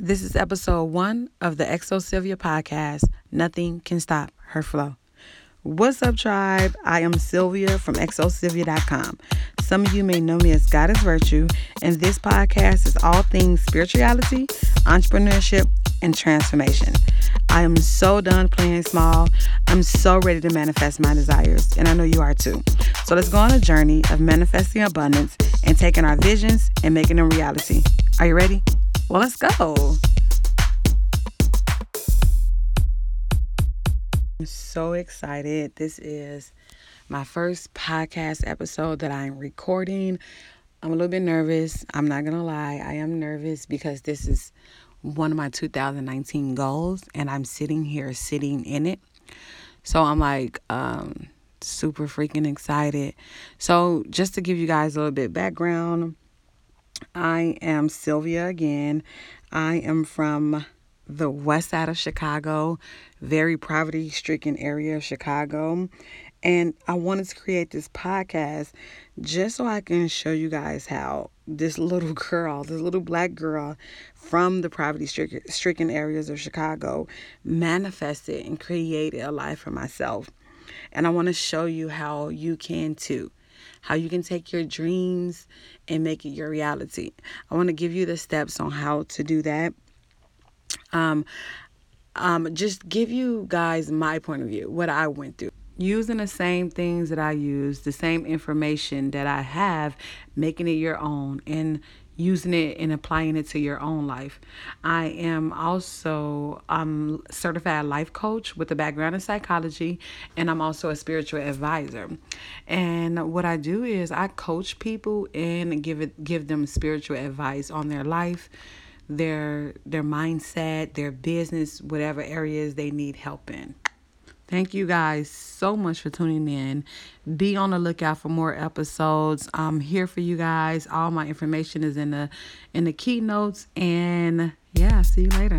This is episode one of the Xosylvia podcast. Nothing can stop her flow. What's up, tribe? I am Sylvia from xosylvia.com. Some of you may know me as Goddess Virtue, and this podcast is all things spirituality, entrepreneurship, and transformation. I am so done playing small. I'm so ready to manifest my desires, and I know you are too. So let's go on a journey of manifesting abundance and taking our visions and making them reality. Are you ready? Well, let's go. I'm so excited. This is my first podcast episode that I'm recording. I'm a little bit nervous. I'm not going to lie. I am nervous because this is one of my 2019 goals and I'm sitting here sitting in it. So I'm like um super freaking excited. So just to give you guys a little bit background, I am Sylvia again. I am from the west side of Chicago, very poverty stricken area of Chicago. And I wanted to create this podcast just so I can show you guys how this little girl, this little black girl from the poverty stricken areas of Chicago, manifested and created a life for myself. And I want to show you how you can too how you can take your dreams and make it your reality. I want to give you the steps on how to do that. Um, um, just give you guys my point of view, what I went through. Using the same things that I use, the same information that I have, making it your own, and using it and applying it to your own life. I am also um certified life coach with a background in psychology and I'm also a spiritual advisor. And what I do is I coach people and give it give them spiritual advice on their life, their their mindset, their business, whatever areas they need help in. Thank you guys so much for tuning in. Be on the lookout for more episodes. I'm here for you guys. All my information is in the in the keynotes and yeah, see you later.